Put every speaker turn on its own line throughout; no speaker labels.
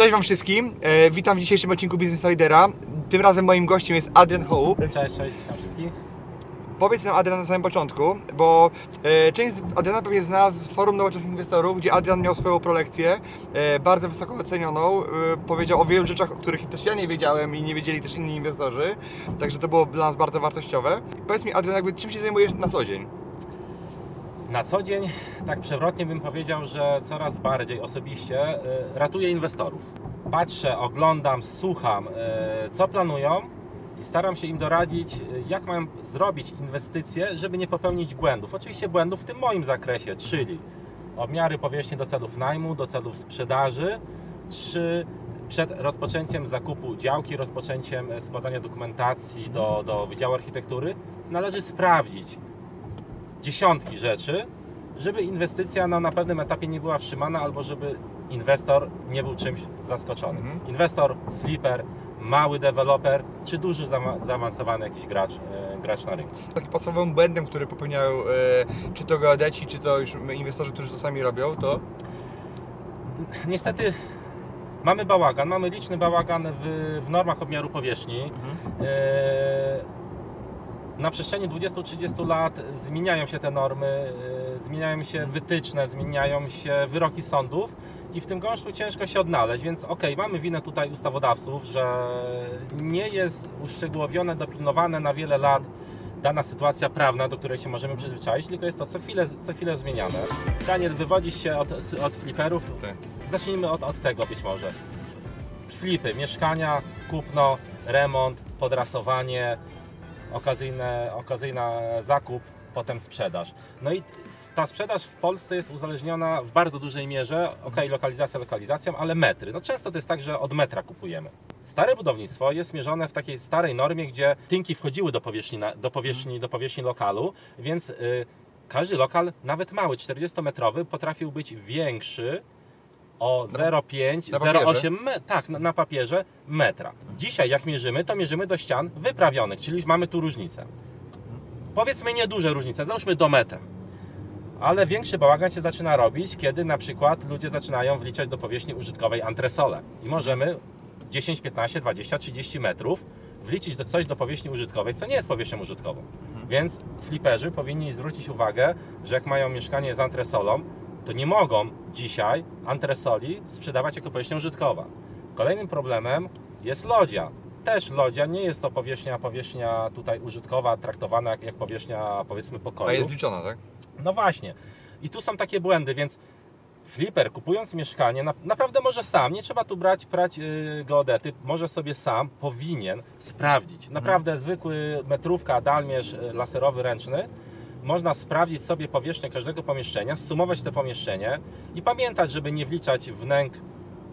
Cześć Wam wszystkim, e, witam w dzisiejszym odcinku Business Lidera. Tym razem moim gościem jest Adrian Hołu.
Cześć, cześć, witam wszystkich.
Powiedz nam Adrian na samym początku, bo e, część Adriana pewnie zna z forum nowoczesnych inwestorów, gdzie Adrian miał swoją prolekcję, e, bardzo wysoko ocenioną. E, powiedział o wielu rzeczach, o których też ja nie wiedziałem i nie wiedzieli też inni inwestorzy, także to było dla nas bardzo wartościowe. Powiedz mi Adrian, jakby czym się zajmujesz na co dzień?
Na co dzień, tak przewrotnie bym powiedział, że coraz bardziej osobiście y, ratuję inwestorów. Patrzę, oglądam, słucham, y, co planują i staram się im doradzić, y, jak mają zrobić inwestycje, żeby nie popełnić błędów. Oczywiście błędów w tym moim zakresie, czyli obmiary powierzchni do celów najmu, do celów sprzedaży, czy przed rozpoczęciem zakupu działki, rozpoczęciem e, składania dokumentacji do, do Wydziału Architektury, należy sprawdzić, dziesiątki rzeczy, żeby inwestycja no, na pewnym etapie nie była wstrzymana albo żeby inwestor nie był czymś zaskoczony.
Mhm.
Inwestor, flipper, mały deweloper czy duży zaawa- zaawansowany jakiś gracz, e, gracz na rynku.
Takim podstawowym błędem, który popełniają e, czy to geodeci, czy to już inwestorzy, którzy to sami robią, to
Niestety mamy bałagan, mamy liczny bałagan w, w normach obmiaru powierzchni. E, Na przestrzeni 20-30 lat zmieniają się te normy, e, zmieniają się wytyczne, zmieniają się wyroki sądów i w tym gąszczu ciężko się odnaleźć, więc okej, mamy winę tutaj ustawodawców, że nie jest uszczegółowione, dopilnowane na wiele lat dana sytuacja prawna, do której się możemy przyzwyczaić, tylko jest to co chwilę, co chwilę zmieniane. Daniel, wywodzisz się od, od fliperów?
Tak.
Zacznijmy od, od tego być może. Flipy, mieszkania, kupno, remont, podrasowanie, okazyjne, okazyjna zakup, potem sprzedaż. No i ta sprzedaż w Polsce jest uzależniona w bardzo dużej mierze, ok, lokalizacja lokalizacją, ale metry. No często to jest tak, że od metra kupujemy. Stare budownictwo jest mierzone w takiej starej normie, gdzie tynki wchodziły do powierzchni, do powierzchni, do powierzchni lokalu, więc y, każdy lokal, nawet mały, 40-metrowy, potrafił być większy o
Na-
0,5,
na papierze?
0,8 me- tak, na, na papierze metra. Dzisiaj jak mierzymy, to mierzymy do ścian wyprawionych, czyli mamy tu różnicę. Powiedzmy nieduże różnice, załóżmy do metra. Ale większy bałagan się zaczyna robić, kiedy na przykład ludzie zaczynają wliczać do powierzchni użytkowej antresole. I możemy 10, 15, 20, 30 metrów wliczyć do coś do powierzchni użytkowej, co nie jest powierzchnią użytkową. Więc fliperzy powinni zwrócić uwagę, że jak mają mieszkanie z antresolą, to nie mogą dzisiaj antresoli sprzedawać jako powierzchnia użytkowa. Kolejnym problemem jest lodzia. Też lodzia nie jest to powierzchnia, powierzchnia tutaj użytkowa, traktowana jak, jak powierzchnia powiedzmy pokoju.
a jest liczona, tak?
No właśnie. I tu są takie błędy, więc flipper kupując mieszkanie, na, naprawdę może sam, nie trzeba tu brać, brać yy, geodety, może sobie sam, powinien sprawdzić. Naprawdę zwykły metrówka, dalmierz yy, laserowy, ręczny, można sprawdzić sobie powierzchnię każdego pomieszczenia, zsumować to pomieszczenie i pamiętać, żeby nie wliczać wnęk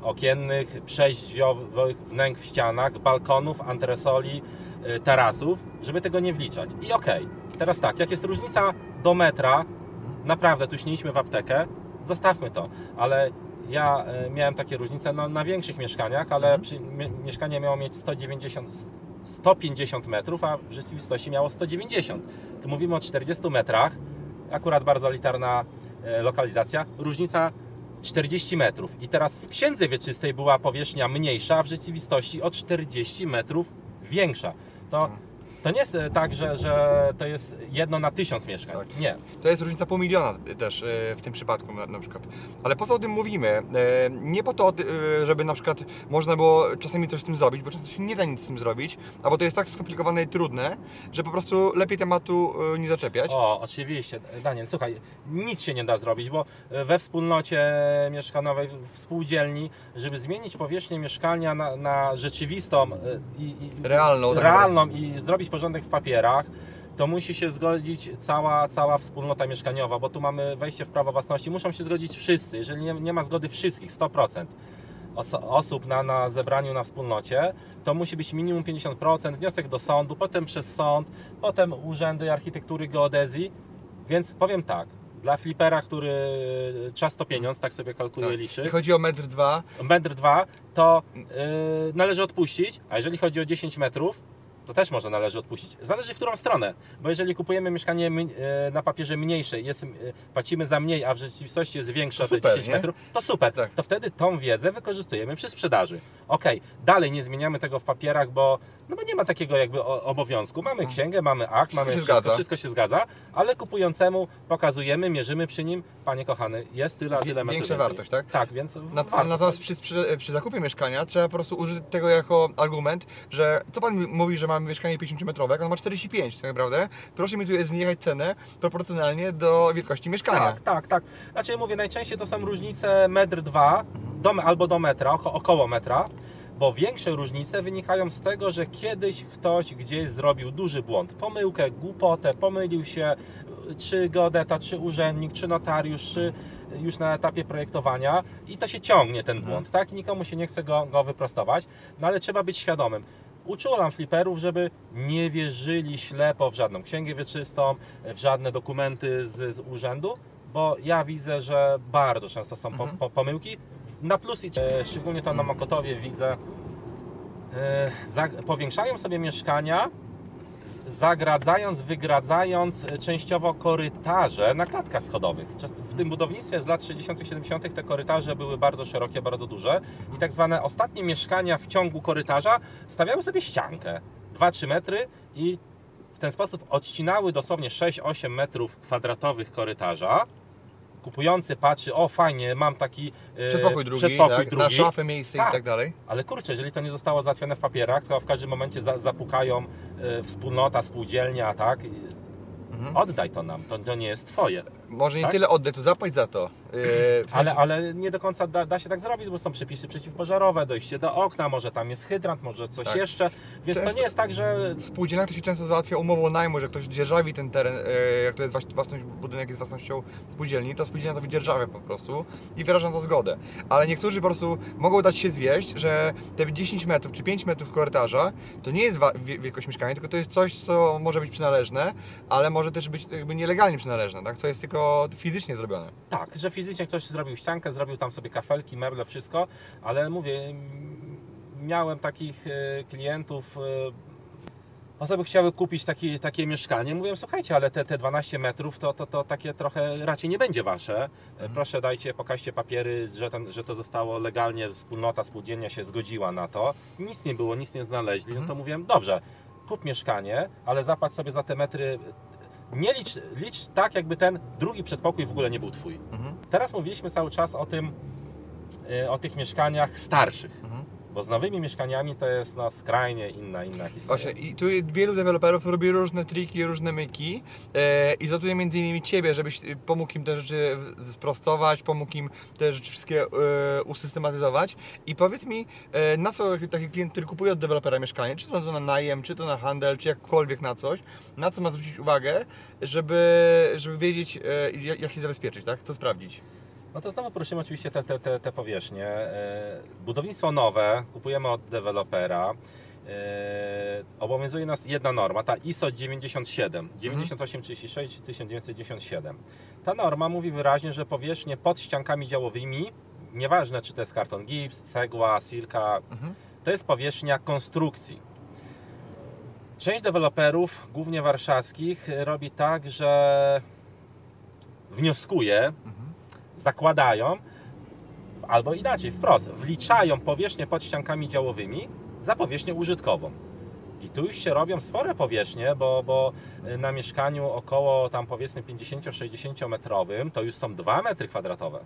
okiennych, przejść drzwiowych, wnęk w ścianach, balkonów, antresoli, yy, tarasów, żeby tego nie wliczać. I okej, teraz tak, jak jest różnica do metra, naprawdę tu śniliśmy w aptekę, zostawmy to, ale ja e, miałem takie różnice no, na większych mieszkaniach, ale przy, mie, mieszkanie miało mieć 190, 150 metrów, a w rzeczywistości miało 190. Tu mówimy o 40 metrach, akurat bardzo elitarna e, lokalizacja, różnica 40 metrów. I teraz w księdze wieczystej była powierzchnia mniejsza, a w rzeczywistości o 40 metrów większa. To, to nie jest e, tak, że, że to jest jedno na tysiąc mieszkań.
Tak.
Nie.
To jest różnica pół miliona też e, w tym przypadku na, na przykład. Ale po co o tym mówimy? E, Nie po to, żeby na przykład można było czasami coś z tym zrobić, bo często się nie da nic z tym zrobić, albo to jest tak skomplikowane i trudne, że po prostu lepiej tematu nie zaczepiać.
O, oczywiście. Daniel, słuchaj, nic się nie da zrobić, bo we wspólnocie mieszkaniowej, w spółdzielni, żeby zmienić powierzchnię mieszkania na, na rzeczywistą i, i
Realną, tak
realną i zrobić porządek w papierach, to musi się zgodzić cała, cała wspólnota mieszkaniowa, bo tu mamy wejście w prawo własności. Muszą się zgodzić wszyscy. Jeżeli nie, nie ma zgody wszystkich, 100%. oso- osób na, na zebraniu na wspólnocie, to musi być minimum 50%, wniosek do sądu, potem przez sąd, potem urzędy architektury, geodezji. Więc powiem tak, dla flipera, który czas to pieniądz, tak sobie kalkuluje,
Tak.
liczy,
chodzi o metr dwa,
metr dwa, to yy, należy odpuścić, a jeżeli chodzi o 10 metrów, to też może należy odpuścić. Zależy w którą stronę, bo jeżeli kupujemy mieszkanie e, na papierze mniejsze, jest, e, płacimy za mniej, a w rzeczywistości jest większe o te
super,
10
nie?
metrów, to super.
Tak.
To wtedy tą wiedzę wykorzystujemy przy sprzedaży. Ok, dalej nie zmieniamy tego w papierach, bo, no bo nie ma takiego jakby obowiązku. Mamy księgę, mamy akt,
Wszystko
mamy
się
wszystko,
zgadza.
wszystko się zgadza, ale kupującemu pokazujemy, mierzymy przy nim, panie kochany, jest tyle, a tyle metrów
większa
więcej.
wartość, tak?
Tak, więc
Nat-
warto.
Natomiast przy, przy, przy zakupie mieszkania trzeba po prostu użyć tego jako argument, że co pan mówi, że mamy mieszkanie 50-metrowe, jak on ma 45 tak naprawdę, proszę mi tu zniechać cenę proporcjonalnie do wielkości mieszkania.
Tak, tak, tak. Znaczy mówię, najczęściej to są różnice metr dwa do, albo do metra, oko, około metra, bo większe różnice wynikają z tego, że kiedyś ktoś gdzieś zrobił duży błąd, pomyłkę, głupotę, pomylił się, czy geodeta, czy urzędnik, czy notariusz, czy już na etapie projektowania i to się ciągnie ten błąd, tak? I nikomu się nie chce go, go wyprostować, no ale trzeba być świadomym. Uczulam fliperów, żeby nie wierzyli ślepo w żadną księgę wieczystą, w żadne dokumenty z, z urzędu, bo ja widzę, że bardzo często są po, po, pomyłki. Na plus i szczególnie to na Mokotowie widzę, e, za, powiększają sobie mieszkania, zagradzając, wygradzając e, częściowo korytarze na klatkach schodowych. W tym budownictwie z lat 60., 70. te korytarze były bardzo szerokie, bardzo duże i tak zwane ostatnie mieszkania w ciągu korytarza stawiały sobie ściankę 2-3 metry i w ten sposób odcinały dosłownie 6-8 metrów kwadratowych korytarza. Kupujący patrzy, o fajnie, mam taki e,
Przedpokój drugi,
przedpokój
tak,
drugi.
na szafę miejsce
Tak.
i tak dalej.
Ale kurczę, jeżeli to nie zostało załatwione w papierach, to w każdym momencie za, zapukają y, wspólnota, spółdzielnia, tak?
Mhm.
Oddaj to nam, to, to nie jest twoje.
Może nie
Tak?
tyle oddać, to zapłać za to. Yy, w sensie-
Ale, ale nie do końca da, da się tak zrobić, bo są przepisy przeciwpożarowe, dojście do okna, może tam jest hydrant, może coś
Tak.
jeszcze. Więc to
Często-
nie jest tak, że
W spółdzielniach to się często załatwia umową najmu, że ktoś dzierżawi ten teren, e, jak to jest własność, budynek jest własnością spółdzielni, to spółdzielnia to wydzierżawia po prostu i wyraża to zgodę. Ale niektórzy po prostu mogą dać się zwieść, że te 10 metrów czy 5 metrów korytarza to nie jest wielkość mieszkania, tylko to jest coś, co może być przynależne, ale może też być jakby nielegalnie przynależne, tak? co jest tylko fizycznie zrobione.
tak, że fizycznie ktoś zrobił ściankę, zrobił tam sobie kafelki, meble, wszystko, ale mówię, m, miałem takich e, klientów, e, osoby chciały kupić taki, takie mieszkanie, mówiłem, słuchajcie, ale te, te 12 metrów to, to, to takie trochę raczej nie będzie wasze. E, Proszę dajcie, pokażcie papiery, że, ten, że to zostało legalnie, wspólnota, spółdzielnia się zgodziła na to. Nic nie było, nic nie znaleźli, no to mówiłem, dobrze, kup mieszkanie, ale zapłać sobie za te metry nie licz, licz tak, jakby ten drugi przedpokój w ogóle nie był twój.
Mhm.
Teraz mówiliśmy cały czas o tym, y, o tych mieszkaniach starszych,
Mhm.
Bo z nowymi mieszkaniami to jest no, skrajnie inna, inna historia.
Właśnie i tu wielu deweloperów robi różne triki, różne myki e, i zatuje między innymi Ciebie, żebyś e, pomógł im te rzeczy sprostować, pomógł im te rzeczy wszystkie e, usystematyzować i powiedz mi, e, na co taki klient, który kupuje od dewelopera mieszkanie, czy to na najem, czy to na handel, czy jakkolwiek na coś, na co ma zwrócić uwagę, żeby, żeby wiedzieć e, jak się zabezpieczyć, tak? Co sprawdzić.
No to znowu prosimy oczywiście te, te, te, te powierzchnie. E, Budownictwo nowe kupujemy od dewelopera. E, Obowiązuje nas jedna norma, ta ISO 97, 9836 1997. Ta norma mówi wyraźnie, że powierzchnie pod ściankami działowymi, nieważne czy to jest karton gips, cegła, silka,
Mhm.
to jest powierzchnia konstrukcji. Część deweloperów, głównie warszawskich, robi tak, że wnioskuje,
Mhm.
Zakładają, albo inaczej, wprost, wliczają powierzchnię pod ściankami działowymi za powierzchnię użytkową. I tu już się robią spore powierzchnie, bo, bo na mieszkaniu około tam powiedzmy 50-60 metrowym to już są 2 metry kwadratowe.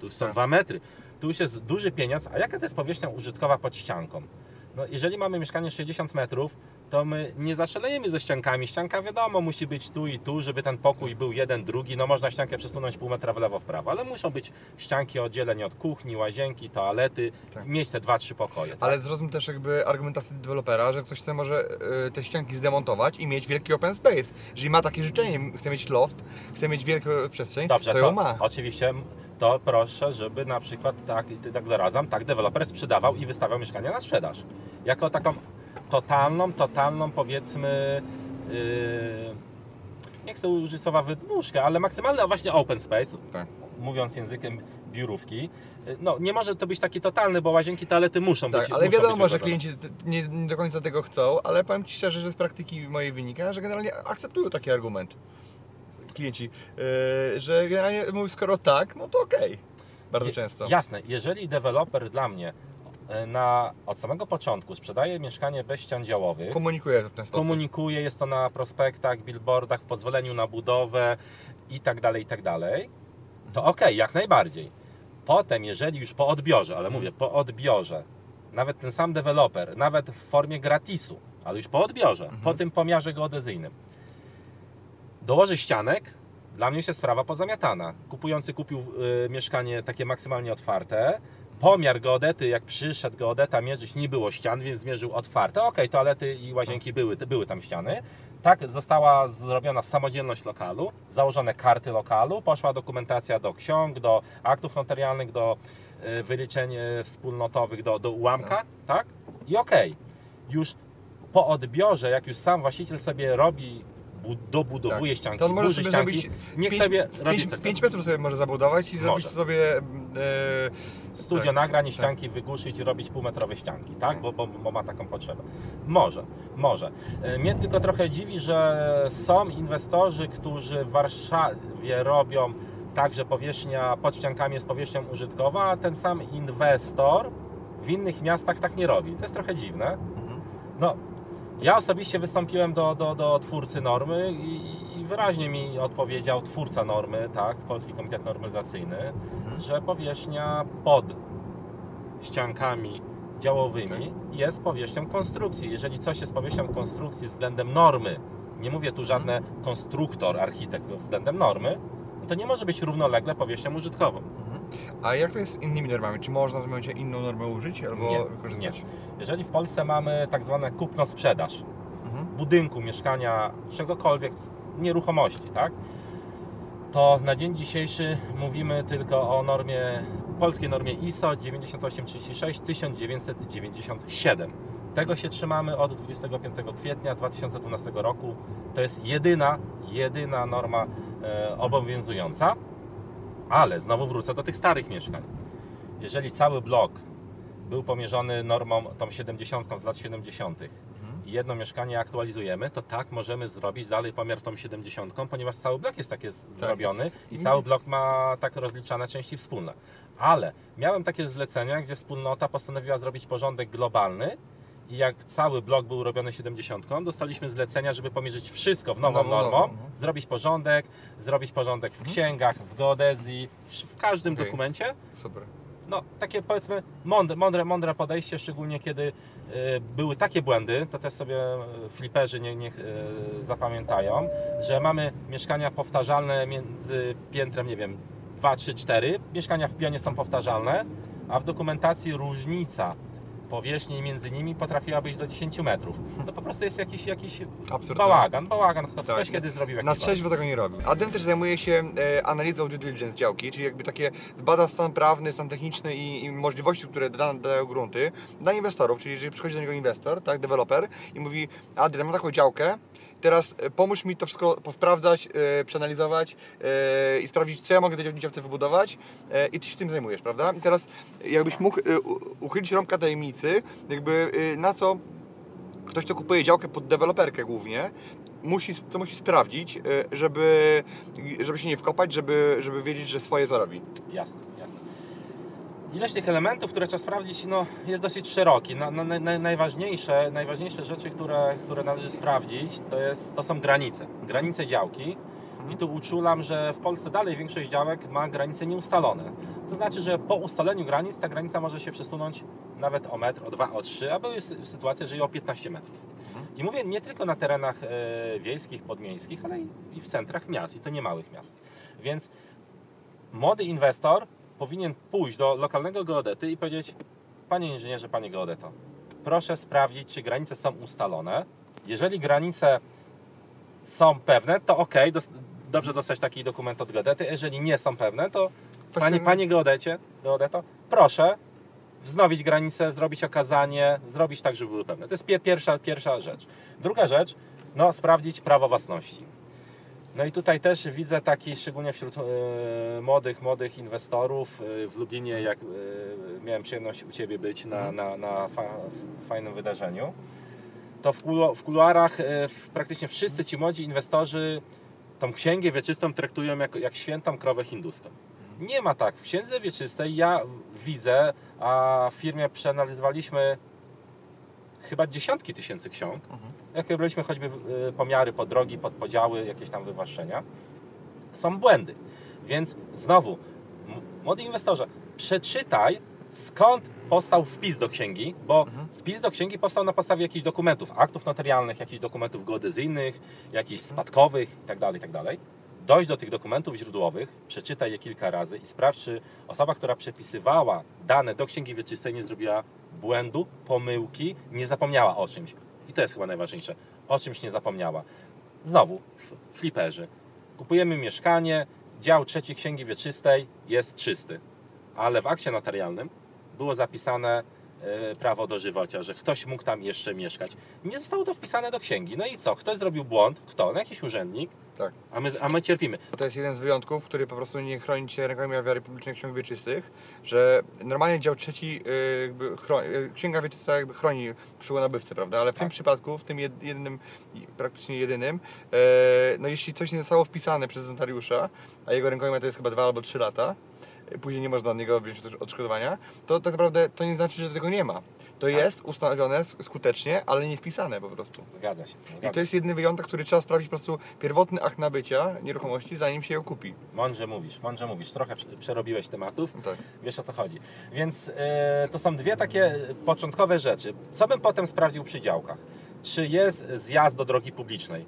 Tu już są
Tak.
2 metry. Tu już jest duży pieniądz. A jaka to jest powierzchnia użytkowa pod ścianką? No, jeżeli mamy mieszkanie 60 metrów, to my nie zaszalejemy ze ściankami. Ścianka wiadomo musi być tu i tu, żeby ten pokój był jeden, drugi. No można ściankę przesunąć pół metra w lewo, w prawo, ale muszą być ścianki oddzielenia od kuchni, łazienki, toalety,
Tak.
mieć te dwa, trzy pokoje. Tak?
Ale zrozum też jakby argumentację dewelopera, że ktoś chce może e, te ścianki zdemontować i mieć wielki open space. Jeżeli ma takie życzenie, chce mieć loft, chce mieć wielką przestrzeń,
Dobrze,
to
to,
ją ma.
oczywiście to proszę, żeby na przykład tak, tak doradzam, tak deweloper sprzedawał i wystawiał mieszkania na sprzedaż. Jako taką totalną, totalną powiedzmy, yy, nie chcę użyć słowa wydmuszkę, ale maksymalny właśnie open space,
Tak.
mówiąc językiem biurówki. Yy, No, nie może to być taki totalny, bo łazienki, toalety muszą
Tak,
być
ale
muszą
wiadomo,
być
że klienci nie, nie do końca tego chcą, ale powiem Ci szczerze, że z praktyki mojej wynika, że generalnie akceptują taki argument klienci, yy, że generalnie mówią, skoro tak, no to okej. Bardzo
Je-
często.
Jasne, jeżeli deweloper dla mnie na, od samego początku sprzedaje mieszkanie bez ścian działowych,
Komunikuję to w ten sposób.
komunikuje, jest to na prospektach, billboardach, pozwoleniu na budowę i tak dalej, i tak dalej, to okej, jak najbardziej. Potem, jeżeli już po odbiorze, ale mówię, po odbiorze, nawet ten sam deweloper, nawet w formie gratisu, ale już po odbiorze, po tym pomiarze geodezyjnym, dołoży ścianek, dla mnie jest sprawa pozamiatana. Kupujący kupił y, mieszkanie takie maksymalnie otwarte. Pomiar geodety, jak przyszedł geodeta mierzyć, nie było ścian, więc zmierzył otwarte. Okej, toalety i łazienki były, były tam ściany. Tak została zrobiona samodzielność lokalu, założone karty lokalu, poszła dokumentacja do ksiąg, do aktów notarialnych, do y, wyliczeń y, wspólnotowych, do, do ułamka, tak? I okej, już po odbiorze, jak już sam właściciel sobie robi, dobudowuje
Tak.
ścianki,
To on może sobie
ścianki,
zrobić
niech
pięć-
sobie robi
pięć-
co chce.
5 metrów sobie może zabudować i zrobić
Może.
sobie. E,
Studio
tak,
nagrań
tak.
ścianki wygłuszyć i robić półmetrowe ścianki, tak?
Tak.
Bo, bo, bo ma taką potrzebę. Może, może. E, Mnie tylko trochę dziwi, że są inwestorzy, którzy w Warszawie robią tak, że powierzchnia pod ściankami jest powierzchnią użytkowa, a ten sam inwestor w innych miastach tak nie robi. To jest trochę dziwne.
Mhm.
No, ja osobiście wystąpiłem do, do, do twórcy normy i, i wyraźnie mi odpowiedział twórca normy, tak, Polski Komitet Normalizacyjny,
Mhm.
że powierzchnia pod ściankami działowymi jest powierzchnią konstrukcji. Jeżeli coś jest powierzchnią konstrukcji względem normy, nie mówię tu żadne konstruktor, architekt względem normy, no to nie może być równolegle powierzchnią użytkową.
A jak to jest z innymi normami? Czy można w tym momencie inną normę użyć albo
Nie,
wykorzystać?
Jeżeli w Polsce mamy tak zwane kupno-sprzedaż,
Mhm.
budynku, mieszkania, czegokolwiek, nieruchomości, tak? To na dzień dzisiejszy mówimy tylko o normie, polskiej normie ISO 9836 1997. Tego się trzymamy od 25 kwietnia 2012 roku. To jest jedyna, jedyna norma e, obowiązująca. Ale znowu wrócę do tych starych mieszkań. Jeżeli cały blok był pomierzony normą tą 70 z lat 70. i jedno mieszkanie aktualizujemy, to tak możemy zrobić dalej pomiar tą 70, ponieważ cały blok jest tak jest zrobiony i cały blok ma tak rozliczane części wspólne. Ale miałem takie zlecenia, gdzie wspólnota postanowiła zrobić porządek globalny i jak cały blok był robiony 70, dostaliśmy zlecenia, żeby pomierzyć wszystko w nową
Nową,
normą,
nową, no.
zrobić porządek, zrobić porządek w księgach, w geodezji, w, w każdym
Okej.
dokumencie
Super.
No, takie powiedzmy mądre, mądre, mądre podejście, szczególnie kiedy y, były takie błędy, to też sobie y, fliperzy nie, niech y, zapamiętają, że mamy mieszkania powtarzalne między piętrem, nie wiem, 2, 3, 4. Mieszkania w pionie są powtarzalne, a w dokumentacji różnica powierzchni między nimi potrafiła być do 10 metrów. To po prostu jest jakiś, jakiś
Absurd.
bałagan, bałagan. Kto,
Tak.
Ktoś kiedy zrobił jakiś
Na trzeźwo tego nie robi. Adem też zajmuje się e, analizą due diligence działki, czyli jakby takie zbada stan prawny, stan techniczny i, i możliwości, które da, dają grunty dla inwestorów, czyli jeżeli przychodzi do niego inwestor, tak, deweloper i mówi Adrian, mam taką działkę, teraz e, pomóż mi to wszystko posprawdzać, e, przeanalizować e, i sprawdzić, co ja mogę tej działce wybudować e, i ty się tym zajmujesz, prawda? I teraz jakbyś mógł uchylić rąbka tajemnicy, jakby na co ktoś, kto kupuje działkę pod deweloperkę głównie, musi, co musi sprawdzić, żeby, żeby się nie wkopać, żeby, żeby wiedzieć, że swoje zarobi.
Jasne. Ilość tych elementów, które trzeba sprawdzić, no, jest dosyć szeroki. Na, na, najważniejsze, najważniejsze rzeczy, które, które należy sprawdzić, to, jest, to są granice. Granice działki. I tu uczulam, że w Polsce dalej większość działek ma granice nieustalone. To znaczy, że po ustaleniu granic ta granica może się przesunąć nawet o metr, o dwa, o trzy, a były sy- sytuacje, że i o 15 metrów. I mówię nie tylko na terenach e, wiejskich, podmiejskich, ale i, i w centrach miast, i to nie małych miast. Więc młody inwestor powinien pójść do lokalnego geodety i powiedzieć: Panie inżynierze, panie geodeto, proszę sprawdzić, czy granice są ustalone. Jeżeli granice są pewne, to ok, dos- dobrze dostać taki dokument od geodety. Jeżeli nie są pewne, to Panie, panie geodecie, geodeto, proszę wznowić granice, zrobić okazanie, zrobić tak, żeby były pewne. To jest pie- pierwsza, pierwsza rzecz. Druga rzecz, no sprawdzić prawo własności. No i tutaj też widzę taki, szczególnie wśród e, młodych, młodych inwestorów e, w Lublinie, jak e, miałem przyjemność u Ciebie być na, na, na fa, fajnym wydarzeniu, to w, kulu, w kuluarach praktycznie wszyscy ci młodzi inwestorzy tą księgę wieczystą traktują jak, jak świętą krowę hinduską. Nie ma tak. W księdze wieczystej ja widzę, a w firmie przeanalizowaliśmy chyba dziesiątki tysięcy ksiąg. Jak robiliśmy choćby y, pomiary pod drogi, pod podziały, jakieś tam wywłaszczenia, są błędy. Więc znowu, młody inwestorze, przeczytaj skąd powstał wpis do księgi, bo wpis do księgi powstał na podstawie jakichś dokumentów, aktów notarialnych, jakichś dokumentów geodezyjnych, jakichś spadkowych itd. itd. Dojdź do tych dokumentów źródłowych, przeczytaj je kilka razy i sprawdź, czy osoba, która przepisywała dane do księgi wieczystej nie zrobiła błędu, pomyłki, nie zapomniała o czymś. To jest chyba najważniejsze. O czymś nie zapomniała. Znowu, fliperzy. Kupujemy mieszkanie, dział trzeci księgi wieczystej jest czysty. Ale w akcie notarialnym było zapisane prawo dożywocia, że ktoś mógł tam jeszcze mieszkać. Nie zostało to wpisane do księgi. No i co? Ktoś zrobił błąd? Kto? No jakiś urzędnik,
Tak.
a my, a my cierpimy.
To jest jeden z wyjątków, który po prostu nie chroni cię rękami ofiary publicznych ksiąg wieczystych, że normalnie dział trzeci, y, jakby chro- y, księga wieczysta jakby chroni przyszłego nabywcę, prawda? Ale w tym
Tak.
przypadku, w tym jed- jednym, praktycznie jedynym, e, no jeśli coś nie zostało wpisane przez notariusza, a jego rękojmia to jest chyba dwa albo trzy lata, później nie można od niego wziąć od- odszkodowania, to tak naprawdę to nie znaczy, że tego nie ma. To
Tak.
jest ustanowione sk- skutecznie, ale nie wpisane po prostu.
Zgadza się.
I
Zgadza
to jest jedyny wyjątek, który trzeba sprawdzić po prostu pierwotny akt nabycia nieruchomości, zanim się ją kupi.
Mądrze mówisz, mądrze mówisz. Trochę prze- przerobiłeś tematów.
Tak.
Wiesz o co chodzi. Więc e, to są dwie takie początkowe rzeczy. Co bym potem sprawdził przy działkach? Czy jest zjazd do drogi publicznej?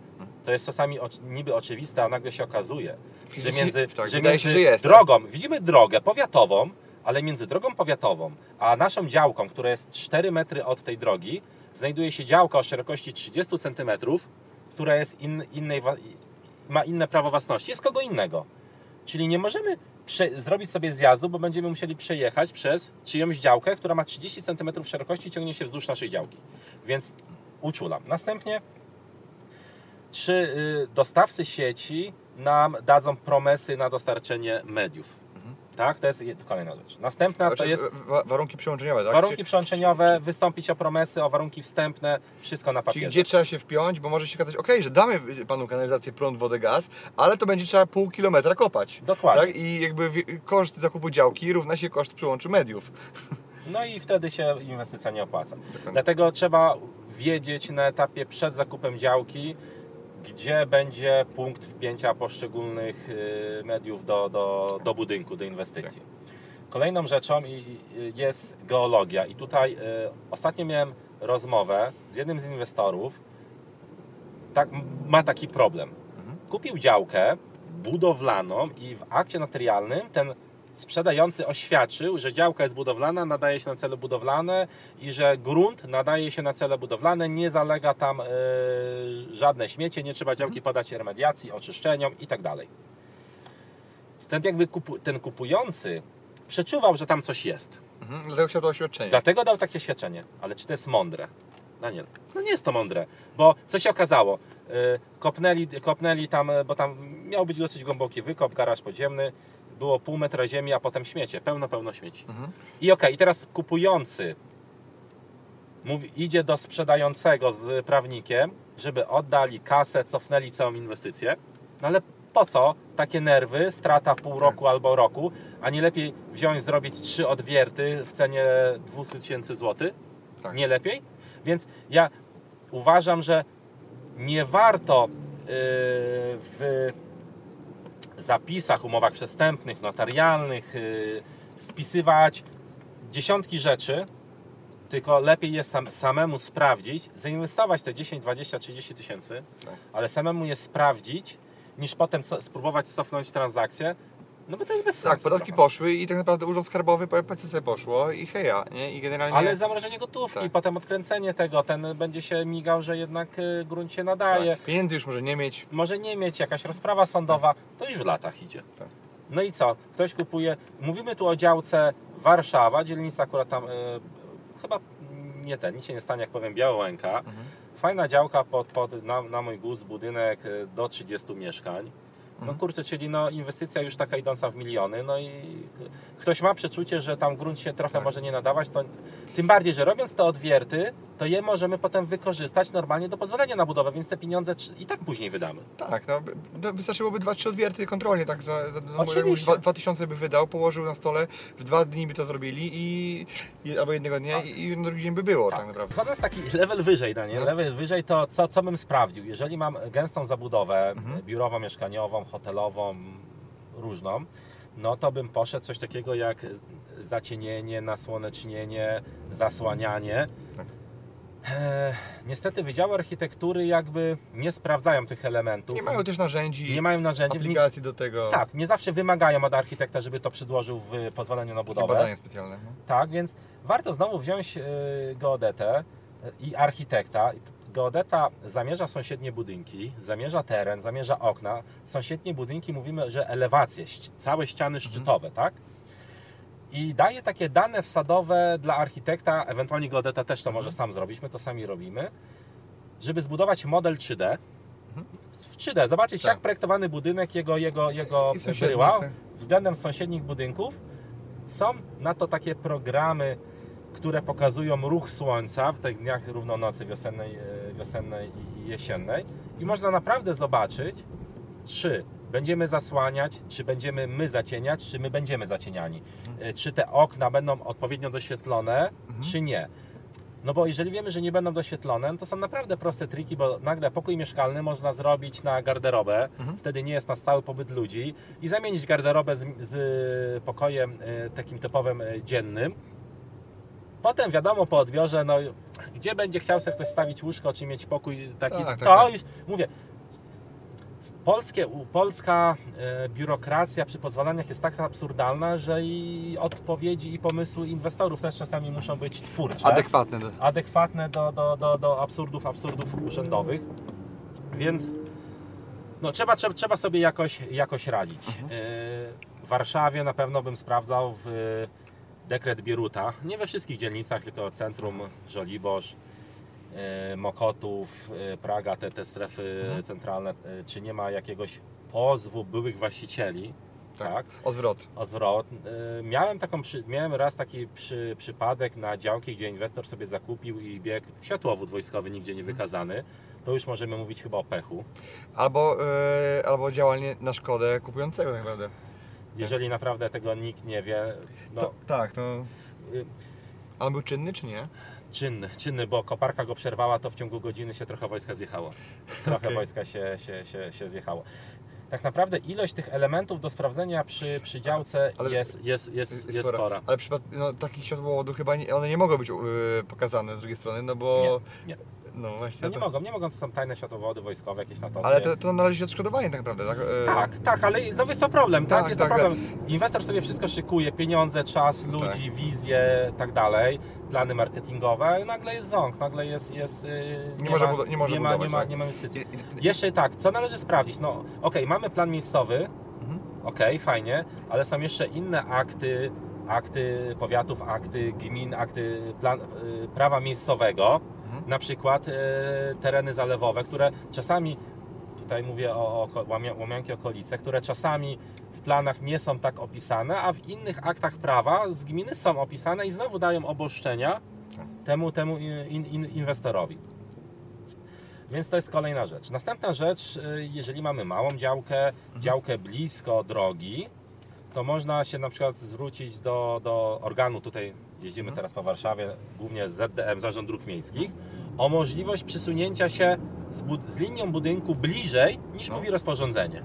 To jest czasami oczy- niby oczywiste, a nagle się okazuje, że między,
tak,
że między
się, że tak?
drogą, widzimy drogę powiatową, ale między drogą powiatową a naszą działką, która jest 4 metry od tej drogi, znajduje się działka o szerokości 30 cm, która jest in, innej, ma inne prawo własności. Jest kogo innego. Czyli nie możemy zrobić sobie zjazdu, bo będziemy musieli przejechać przez czyjąś działkę, która ma 30 cm szerokości i ciągnie się wzdłuż naszej działki. Więc uczulam. Następnie, czy y, dostawcy sieci nam dadzą promesy na dostarczenie mediów? Tak, to jest kolejna rzecz. Następna to
Znaczy,
jest
wa- warunki przyłączeniowe, tak?
warunki przyłączeniowe, wystąpić o promesy, o warunki wstępne, wszystko na
Czyli
papierze.
gdzie trzeba się wpiąć, bo może się okazać, okej, że damy panu kanalizację, prąd, wodę, gaz, ale to będzie trzeba pół kilometra kopać.
Dokładnie.
Tak? I jakby koszt zakupu działki równa się koszt przyłączu mediów.
No i wtedy się inwestycja nie opłaca.
Dokładnie.
Dlatego trzeba wiedzieć na etapie przed zakupem działki, gdzie będzie punkt wpięcia poszczególnych y, mediów do, do, do budynku, do inwestycji. Kolejną rzeczą jest geologia. I tutaj y, ostatnio miałem rozmowę z jednym z inwestorów. Tak, ma taki problem. Kupił działkę budowlaną i w akcie notarialnym ten sprzedający oświadczył, że działka jest budowlana, nadaje się na cele budowlane i że grunt nadaje się na cele budowlane, nie zalega tam e, żadne śmiecie, nie trzeba działki podać remediacji, oczyszczeniom i tak. Ten, jakby kupu, ten kupujący przeczuwał, że tam coś jest.
Mhm. Dlatego chciał to oświadczenie.
Dlatego dał takie świadczenie. Ale czy to jest mądre? Daniel, no nie jest to mądre, bo co się okazało? Yy, Kopnęli, kopnęli tam, y, bo tam miał być dosyć głęboki wykop, garaż podziemny, było pół metra ziemi, a potem śmiecie, pełno, pełno śmieci.
Mhm.
I okej, i teraz kupujący mówi, idzie do sprzedającego z prawnikiem, żeby oddali kasę, cofnęli całą inwestycję, no ale po co takie nerwy, strata pół roku albo roku, a nie lepiej wziąć, zrobić trzy odwierty w cenie 2000 zł?
Tak.
Nie lepiej? Więc ja uważam, że nie warto yy, w zapisach, umowach przestępnych, notarialnych yy, wpisywać dziesiątki rzeczy, tylko lepiej jest sam, samemu sprawdzić, zainwestować te 10, 20, 30 tysięcy,
Tak.
ale samemu je sprawdzić, niż potem spróbować cofnąć transakcję, no bo to jest bez sensu.
Tak, podatki
trochę.
poszły i tak naprawdę urząd skarbowy po PCC poszło i heja, nie? I generalnie...
Ale zamrożenie gotówki,
Tak.
potem odkręcenie tego, ten będzie się migał, że jednak y, grunt się nadaje.
tak. Pieniędzy już może nie mieć.
Może nie mieć jakaś rozprawa sądowa, to już w latach idzie.
Tak.
No i co? Ktoś kupuje, mówimy tu o działce Warszawa, dzielnica akurat tam, e, chyba nie ten, nic się nie stanie, jak powiem, Białołęka. Fajna działka pod, pod, na, na mój gust, budynek e, do 30 mieszkań. No kurczę, czyli no inwestycja już taka idąca w miliony, no i ktoś ma przeczucie, że tam grunt się trochę
Tak.
może nie nadawać, to tym bardziej, że robiąc te odwierty, to je możemy potem wykorzystać normalnie do pozwolenia na budowę, więc te pieniądze i tak później wydamy.
Tak, no, to wystarczyłoby 2-3 odwierty kontrolnie, tak, za, no,
Oczywiście.
jakby 2000 by wydał, położył na stole, w dwa dni by to zrobili i, i albo jednego dnia
Tak.
i, drugi dzień by było tak, naprawdę.
Wchodząc taki level wyżej, no nie?
No.
Level wyżej to co, co bym sprawdził? Jeżeli mam gęstą zabudowę
Mhm.
biurową, mieszkaniową, hotelową, różną, no to bym poszedł coś takiego jak zacienienie, nasłonecznienie, zasłanianie.
Tak.
E, niestety wydziały architektury jakby nie sprawdzają tych elementów.
Nie mają też narzędzi,
nie mają narzędzi.
aplikacji do tego,
Tak, nie zawsze wymagają od architekta, żeby to przedłożył w pozwoleniu na budowę.
badania specjalne. No.
Tak, więc warto znowu wziąć y, geodetę y, i architekta. Geodeta zamierza sąsiednie budynki, zamierza teren, zamierza okna. Sąsiednie budynki mówimy, że elewacje, całe ściany szczytowe, tak? I daje takie dane wsadowe dla architekta, ewentualnie geodeta też to może sam zrobić, my to sami robimy, żeby zbudować model 3D. W 3D, zobaczyć
Tak.
jak projektowany budynek, jego, jego, jego bryła względem sąsiednich budynków. Są na to takie programy, które pokazują ruch słońca w tych dniach równonocy wiosennej, e, wiosennej i jesiennej i można naprawdę zobaczyć, czy będziemy zasłaniać, czy będziemy my zacieniać, czy my będziemy zacieniani. E, Czy te okna będą odpowiednio doświetlone, czy nie. No bo jeżeli wiemy, że nie będą doświetlone, no to są naprawdę proste triki, bo nagle pokój mieszkalny można zrobić na garderobę, wtedy nie jest na stały pobyt ludzi i zamienić garderobę z, z pokojem e, takim typowym dziennym. Potem wiadomo po odbiorze, no gdzie będzie chciał sobie ktoś stawić łóżko, czy mieć pokój taki,
Tak, tak,
to
tak.
już, mówię, polskie, polska e, biurokracja przy pozwalaniach jest tak absurdalna, że i odpowiedzi i pomysły inwestorów też czasami muszą być twórcze
Adekwatne do...
adekwatne do, do, do, do absurdów, absurdów urzędowych. Więc no, trzeba, trzeba, trzeba sobie jakoś, jakoś radzić.
Mhm.
Yy, W Warszawie na pewno bym sprawdzał w dekret Bieruta. Nie we wszystkich dzielnicach, tylko centrum, Żoliborz, yy, Mokotów, yy, Praga, te, te strefy
Mhm.
centralne. yy, Czy nie ma jakiegoś pozwu byłych właścicieli?
Tak.
tak
O zwrot.
o zwrot. Miałem, taką, miałem raz taki przy, przypadek na działki, gdzie inwestor sobie zakupił i biegł światłowód wojskowy nigdzie nie wykazany. To już możemy mówić chyba o pechu.
Albo, e, albo działanie na szkodę kupującego tak naprawdę.
Jeżeli naprawdę tego nikt nie wie, no,
To, tak, to...
y,
A on był czynny czy nie?
czynny, czynny, bo koparka go przerwała, to w ciągu godziny się trochę wojska zjechało. Trochę
Okej.
wojska się, się, się, się zjechało. Tak naprawdę ilość tych elementów do sprawdzenia przy, przy działce
Ale-
jest, jest, jest, jest spora.
Ale w przypadku no, takich światłowodów chyba nie, one nie mogą być e, pokazane z drugiej strony, no bo...
Nie, nie.
No właśnie.
No nie
to-
mogą, nie mogą, to są tajne światłowody wojskowe, jakieś natosy.
Ale to, to należy odszkodowanie tak naprawdę, tak? E,
Tak, tak, ale no jest to problem, tak?
Tak,
Jest
tak,
to problem. Inwestor sobie wszystko szykuje, pieniądze, czas, ludzi, wizje, tak dalej, plany marketingowe, nagle jest ząg, nagle jest, jest yy,
Nie może budo- nie może
nie ma,
budować,
nie ma,
tak.
nie ma inwestycji. Jeszcze tak, co należy sprawdzić? No, okej, mamy plan miejscowy,
Mhm.
okej, fajnie, ale są jeszcze inne akty, akty powiatów, akty gmin, akty plan, y, prawa miejscowego. Na przykład y, tereny zalewowe, które czasami, tutaj mówię o, o ko- łamia- Łomianki okolice, które czasami w planach nie są tak opisane, a w innych aktach prawa z gminy są opisane i znowu dają obostrzenia
Tak.
temu, temu in, in, inwestorowi. Więc to jest kolejna rzecz. Następna rzecz, y, jeżeli mamy małą działkę, działkę blisko drogi, to można się na przykład zwrócić do, do organu, tutaj jeździmy teraz po Warszawie, głównie ZDM, Zarząd Dróg Miejskich, o możliwość przysunięcia się z, z linią budynku bliżej niż
No.
mówi rozporządzenie.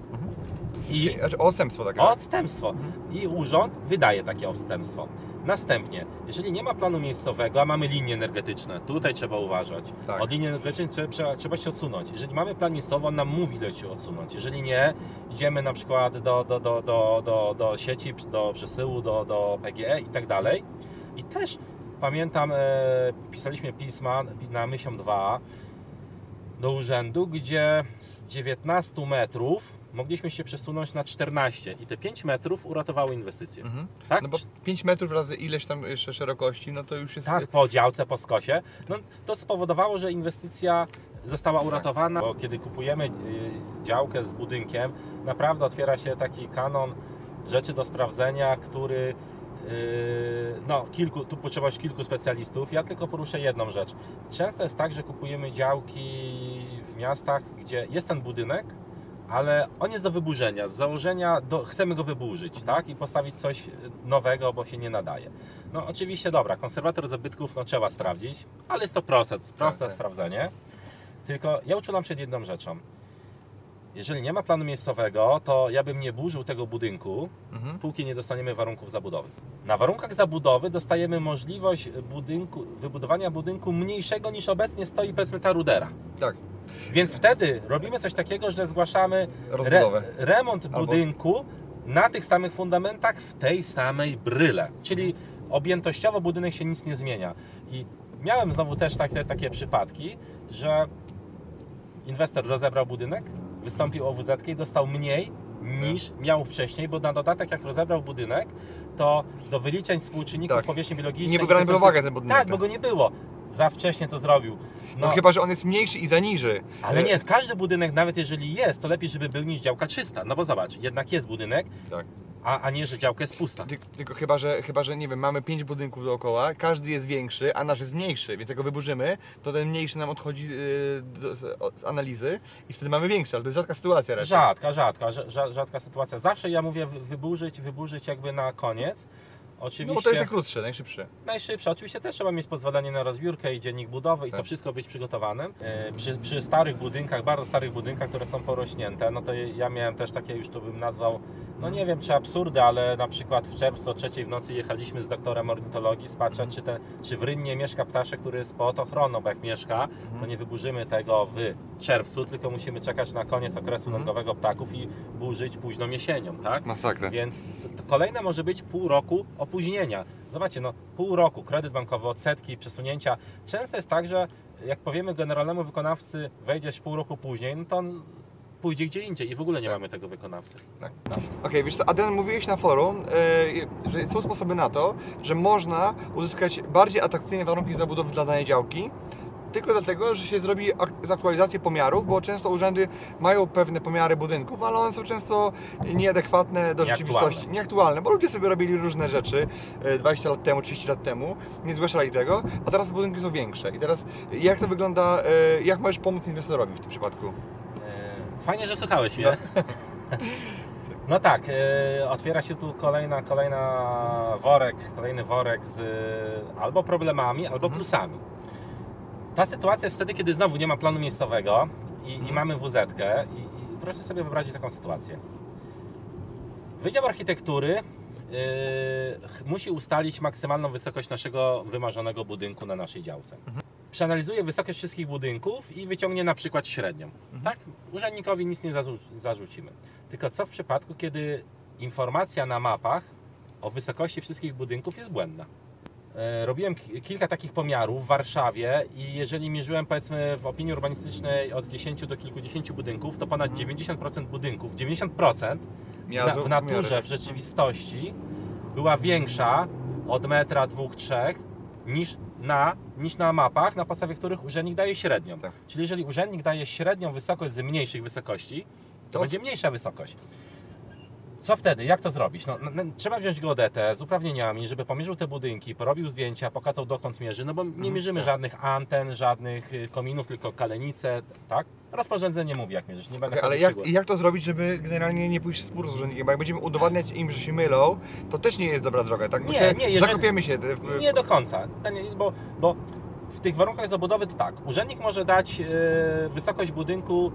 I
Czyli, Znaczy odstępstwo takie. tak?
Odstępstwo. I urząd wydaje takie odstępstwo. Następnie, jeżeli nie ma planu miejscowego, a mamy linie energetyczne, tutaj trzeba uważać.
Tak.
Od linii energetycznej trzeba, trzeba, trzeba się odsunąć. Jeżeli mamy plan miejscowy, on nam mówi, ile się odsunąć. Jeżeli nie, idziemy na przykład do, do, do, do, do, do sieci, do przesyłu, do, do PGE i tak dalej. I też pamiętam, e, pisaliśmy pisma na Mysią 2 do urzędu, gdzie z 19 metrów mogliśmy się przesunąć na 14 i te 5 metrów uratowało inwestycję.
Mhm.
Tak?
No bo 5 metrów razy ileś tam jeszcze szerokości, no to już jest...
Tak, po działce, po skosie. No, to spowodowało, że inwestycja została uratowana, bo kiedy kupujemy y, działkę z budynkiem, naprawdę otwiera się taki kanon rzeczy do sprawdzenia, który no, kilku, tu potrzeba już kilku specjalistów. Ja tylko poruszę jedną rzecz. Często jest tak, że kupujemy działki w miastach, gdzie jest ten budynek, ale on jest do wyburzenia. Z założenia do, chcemy go wyburzyć, tak? I postawić coś nowego, bo się nie nadaje. No oczywiście, dobra, konserwator zabytków no, trzeba sprawdzić, ale jest to proste, proste
tak.
sprawdzenie. Tylko ja uczulam przed jedną rzeczą. Jeżeli nie ma planu miejscowego, to ja bym nie burzył tego budynku,
Mhm.
póki nie dostaniemy warunków zabudowy. Na warunkach zabudowy dostajemy możliwość budynku, wybudowania budynku mniejszego niż obecnie stoi powiedzmy ta rudera.
Tak.
Więc wtedy robimy coś takiego, że zgłaszamy re, remont
Albo-
budynku na tych samych fundamentach w tej samej bryle. Czyli objętościowo budynek się nic nie zmienia. I miałem znowu też takie, takie przypadki, że inwestor rozebrał budynek, wystąpił o WZ i dostał mniej niż miał wcześniej, bo na dodatek jak rozebrał budynek, to do wyliczeń współczynników
Tak.
powierzchni biologicznej...
Nie był brany pod uwagę ten budynek.
Tak, bo go nie było. Za wcześnie to zrobił.
No, chyba, że on jest mniejszy i zaniży.
Ale nie, każdy budynek, nawet jeżeli jest, to lepiej, żeby był niż działka czysta. No bo zobacz, jednak jest budynek,
Tak.
A, a nie, że działka jest pusta.
Ty, tylko chyba że, chyba, że nie wiem, mamy pięć budynków dookoła, każdy jest większy, a nasz jest mniejszy, więc jak go wyburzymy, to ten mniejszy nam odchodzi yy, do, z, o- z analizy i wtedy mamy większy, ale to jest rzadka sytuacja raczej.
Rzadka, rzadka, rza- rza- rzadka sytuacja. Zawsze ja mówię wy- wyburzyć, wyburzyć jakby na koniec. Oczywiście
No bo to jest najkrótsze, najszybsze.
najszybsze. Oczywiście też trzeba mieć pozwolenie na rozbiórkę i dziennik budowy i
Tak.
to wszystko być przygotowanym. E, Przy, przy starych budynkach, bardzo starych budynkach, które są porośnięte, no to ja miałem też takie już to bym nazwał, no nie wiem czy absurdy, ale na przykład w czerwcu o trzeciej w nocy jechaliśmy z doktorem ornitologii spatrzeć, czy, ten, czy w rynnie mieszka ptaszek, który jest pod ochroną, bo jak mieszka, to nie wyburzymy tego w czerwcu, tylko musimy czekać na koniec okresu
Mhm.
lądowego ptaków i burzyć późną jesienią, tak?
Masakra.
Więc kolejne może być pół roku opóźnienia. Zobaczcie, no pół roku, kredyt bankowy, odsetki, przesunięcia. Często jest tak, że jak powiemy generalnemu wykonawcy wejdziesz pół roku później, no to on pójdzie gdzie indziej i w ogóle nie
Tak.
mamy tego wykonawcy.
Tak.
No.
Okej, wiesz co, Adrian, mówiłeś na forum, e, że są sposoby na to, że można uzyskać bardziej atrakcyjne warunki zabudowy dla danej działki, tylko dlatego, że się zrobi ak- zaktualizację pomiarów, bo często urzędy mają pewne pomiary budynków, ale one są często nieadekwatne do rzeczywistości, nieaktualne, bo ludzie sobie robili różne rzeczy e, 20 lat temu, 30 lat temu, nie zgłaszali tego, a teraz budynki są większe. I teraz jak to wygląda, e, jak możesz pomóc inwestorowi w tym przypadku?
Fajnie, że słuchałeś mnie. No tak, e, otwiera się tu kolejna, kolejna worek, kolejny worek z e, albo problemami, albo
Mhm.
plusami. Ta sytuacja jest wtedy, kiedy znowu nie ma planu miejscowego i, i
Mhm.
mamy WZ i, i proszę sobie wyobrazić taką sytuację. Wydział Architektury yy, musi ustalić maksymalną wysokość naszego wymarzonego budynku na naszej działce. Przeanalizuje wysokość wszystkich budynków i wyciągnie na przykład średnią. Tak? Urzędnikowi nic nie zarzu- zarzucimy. Tylko co w przypadku, kiedy informacja na mapach o wysokości wszystkich budynków jest błędna? E, Robiłem ki- kilka takich pomiarów w Warszawie i jeżeli mierzyłem powiedzmy w opinii urbanistycznej od 10 do kilkudziesięciu budynków, to ponad 90% budynków, 90%
Miała
na,
złe
w naturze, w rzeczywistości była większa od metra, dwóch, trzech niż na, niż na mapach, na podstawie których urzędnik daje średnią.
Tak.
Czyli jeżeli urzędnik daje średnią wysokość z mniejszych wysokości, to
To-
będzie mniejsza wysokość. Co wtedy? Jak to zrobić? No, trzeba wziąć geodetę z uprawnieniami, żeby pomierzył te budynki, porobił zdjęcia, pokazał dokąd mierzy, no bo nie mierzymy
tak.
żadnych anten, żadnych y, kominów, tylko kalenice, tak? Rozporządzenie mówi jak mierzyć, nie będę
Okej, ale jak, jak to zrobić, żeby generalnie nie pójść w spór z urzędnikiem? Bo jak będziemy udowadniać im, że się mylą, to też nie jest dobra droga, tak? Bo
Nie,
się
nie, jeżeli-
Zakopiemy się.
Nie do końca, nie- bo, bo w tych warunkach zabudowy to tak, urzędnik może dać e, wysokość budynku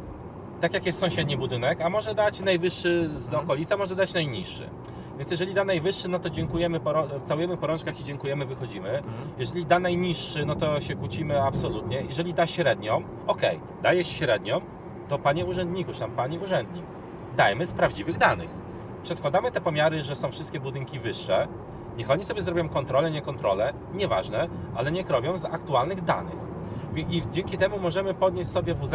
tak jak jest sąsiedni budynek, a może dać najwyższy z okolicy, a może dać najniższy. Więc jeżeli da najwyższy, no to dziękujemy, całujemy po rączkach i dziękujemy, wychodzimy. Jeżeli da najniższy, no to się kłócimy absolutnie. Jeżeli da średnią, okej, dajesz średnią, to panie urzędniku, czy tam pani urzędnik, dajmy z prawdziwych danych. Przedkładamy te pomiary, że są wszystkie budynki wyższe. Niech oni sobie zrobią kontrolę, nie kontrolę, nieważne, ale niech robią z aktualnych danych. I dzięki temu możemy podnieść sobie WZ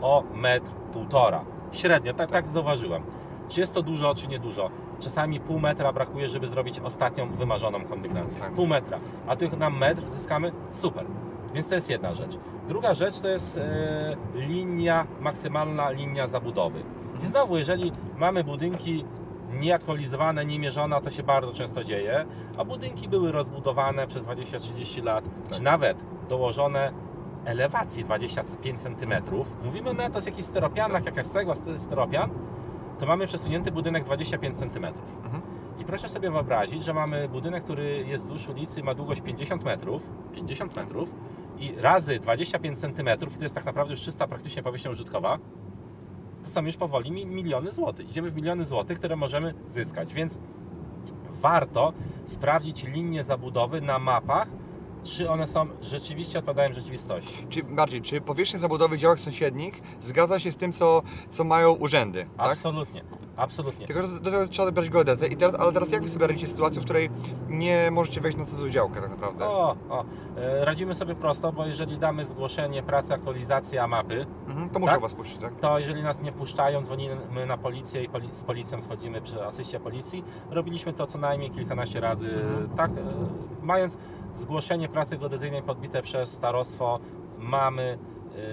o metr, półtora. Średnio, tak, tak zauważyłem. Czy jest to dużo, czy nie dużo? Czasami pół metra brakuje, żeby zrobić ostatnią wymarzoną kondygnację.
Tak.
Pół metra. A tu nam metr zyskamy, super. Więc to jest jedna rzecz. Druga rzecz to jest e, linia, maksymalna linia zabudowy. I znowu, jeżeli mamy budynki nieaktualizowane, niemierzone, to się bardzo często dzieje, a budynki były rozbudowane przez 20-30 lat, czy nawet dołożone elewacji 25 cm. Mówimy to jest jakiś steropianak, jakaś cegła, st- steropian, to mamy przesunięty budynek 25 cm.
Mhm.
I proszę sobie wyobrazić, że mamy budynek, który jest wzdłuż ulicy, ma długość 50 metrów, 50 metrów i razy 25 cm, i to jest tak naprawdę już czysta praktycznie powierzchnia użytkowa, to są już powoli mi- miliony złotych. Idziemy w miliony złotych, które możemy zyskać, więc warto sprawdzić linie zabudowy na mapach, czy one są rzeczywiście odpowiadają rzeczywistości.
Czy bardziej, czy powierzchnia zabudowy w działach sąsiednich zgadza się z tym, co, co mają urzędy, tak?
Absolutnie, absolutnie.
Tylko do tego trzeba dobrać geodetę. I teraz, ale teraz jak wy sobie radzicie z sytuacją, w której nie możecie wejść na cudzą działkę tak naprawdę?
O, o, e, radzimy sobie prosto, bo jeżeli damy zgłoszenie pracy, aktualizacja mapy,
Mhm, to muszę
Tak?
was puścić, tak?
to jeżeli nas nie wpuszczają, dzwonimy na policję i poli- z policją wchodzimy przy asyście policji. Robiliśmy to co najmniej kilkanaście razy,
Mhm.
tak, e, mając zgłoszenie pracy geodezyjnej podbite przez starostwo, mamy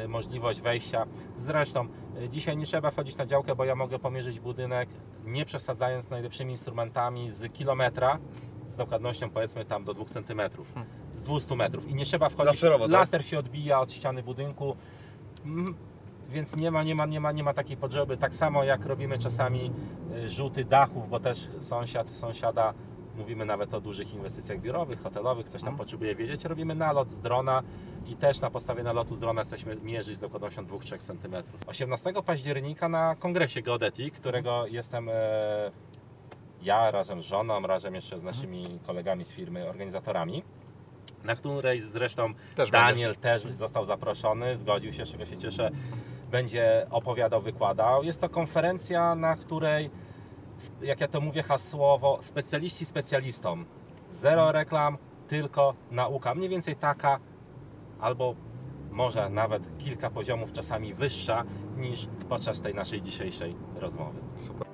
e, możliwość wejścia. Zresztą e, dzisiaj nie trzeba wchodzić na działkę, bo ja mogę pomierzyć budynek, nie przesadzając najlepszymi instrumentami z kilometra, z dokładnością powiedzmy tam do 2 cm, z 200 metrów i nie trzeba wchodzić,
Laserowo, tak?
laser się odbija od ściany budynku, Mm, więc nie ma, nie, ma, nie, ma, nie ma takiej potrzeby. Tak samo jak robimy czasami y, rzuty dachów, bo też sąsiad, sąsiada, mówimy nawet o dużych inwestycjach biurowych, hotelowych, coś tam
Mhm.
potrzebuje wiedzieć. Robimy nalot z drona i też na podstawie nalotu z drona jesteśmy mierzyć z dokładnością 2-3 cm. 18 października na kongresie Geodetic, którego jestem e, ja razem z żoną, razem jeszcze z naszymi kolegami z firmy, organizatorami, na której zresztą
Też
Daniel też został zaproszony, zgodził się, z czego się cieszę. Będzie opowiadał, wykładał. Jest to konferencja, na której, jak ja to mówię hasłowo, specjaliści specjalistom. Zero reklam, tylko nauka. Mniej więcej taka, albo może nawet kilka poziomów czasami wyższa niż podczas tej naszej dzisiejszej rozmowy.
Super.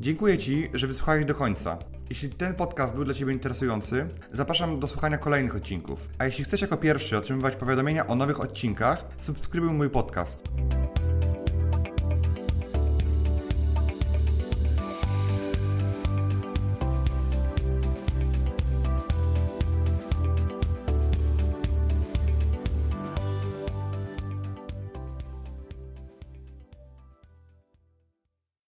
Dziękuję Ci, że wysłuchałeś do końca.
Jeśli ten podcast był dla Ciebie interesujący, zapraszam do słuchania kolejnych odcinków. A jeśli chcesz jako pierwszy otrzymywać powiadomienia o nowych odcinkach, subskrybuj mój podcast.